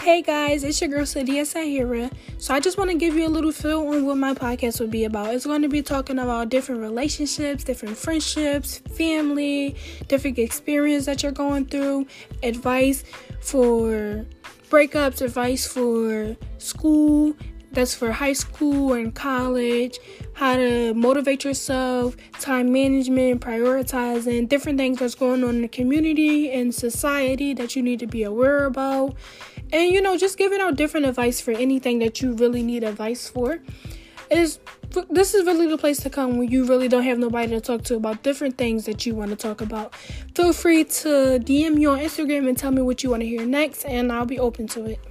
Hey guys, it's your girl Sadia Sahira. So I just want to give you a little feel on what my podcast will be about. It's going to be talking about different relationships, different friendships, family, different experience that you're going through, advice for breakups, advice for school, that's for high school and college, how to motivate yourself, time management, prioritizing, different things that's going on in the community and society that you need to be aware about. And you know, just giving out different advice for anything that you really need advice for. Is this is really the place to come when you really don't have nobody to talk to about different things that you want to talk about. Feel free to DM me on Instagram and tell me what you want to hear next, and I'll be open to it.